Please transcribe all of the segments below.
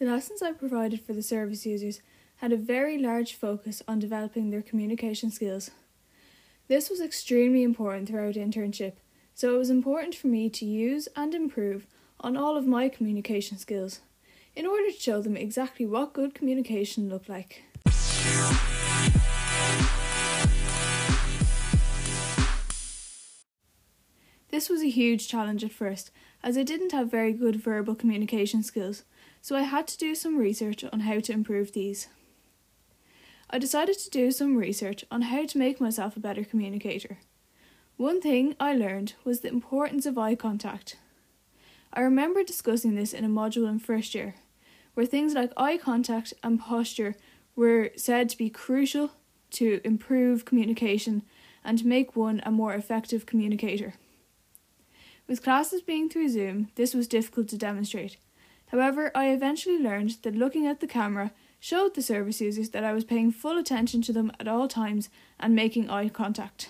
The lessons I provided for the service users had a very large focus on developing their communication skills. This was extremely important throughout internship, so it was important for me to use and improve on all of my communication skills in order to show them exactly what good communication looked like. This was a huge challenge at first, as I didn't have very good verbal communication skills, so I had to do some research on how to improve these. I decided to do some research on how to make myself a better communicator. One thing I learned was the importance of eye contact. I remember discussing this in a module in first year, where things like eye contact and posture were said to be crucial to improve communication and make one a more effective communicator. With classes being through Zoom, this was difficult to demonstrate. However, I eventually learned that looking at the camera showed the service users that I was paying full attention to them at all times and making eye contact.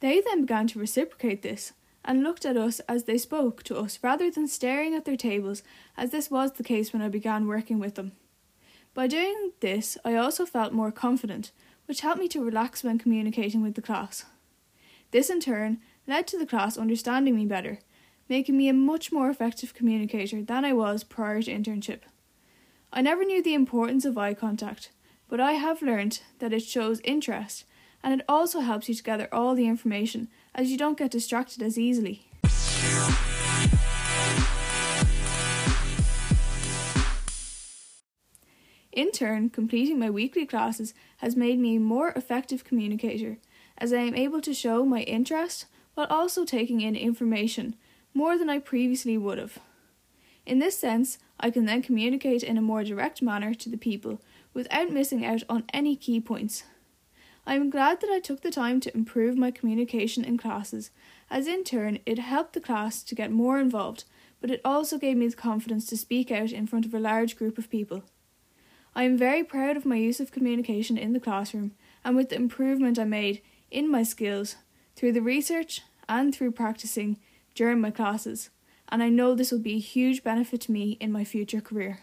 They then began to reciprocate this and looked at us as they spoke to us rather than staring at their tables, as this was the case when I began working with them. By doing this, I also felt more confident, which helped me to relax when communicating with the class. This in turn led to the class understanding me better, making me a much more effective communicator than I was prior to internship. I never knew the importance of eye contact, but I have learned that it shows interest and it also helps you to gather all the information as you don't get distracted as easily. In turn, completing my weekly classes has made me a more effective communicator as I am able to show my interest while also taking in information more than I previously would have. In this sense, I can then communicate in a more direct manner to the people without missing out on any key points. I am glad that I took the time to improve my communication in classes, as in turn it helped the class to get more involved, but it also gave me the confidence to speak out in front of a large group of people. I am very proud of my use of communication in the classroom and with the improvement I made in my skills through the research and through practicing during my classes, and I know this will be a huge benefit to me in my future career.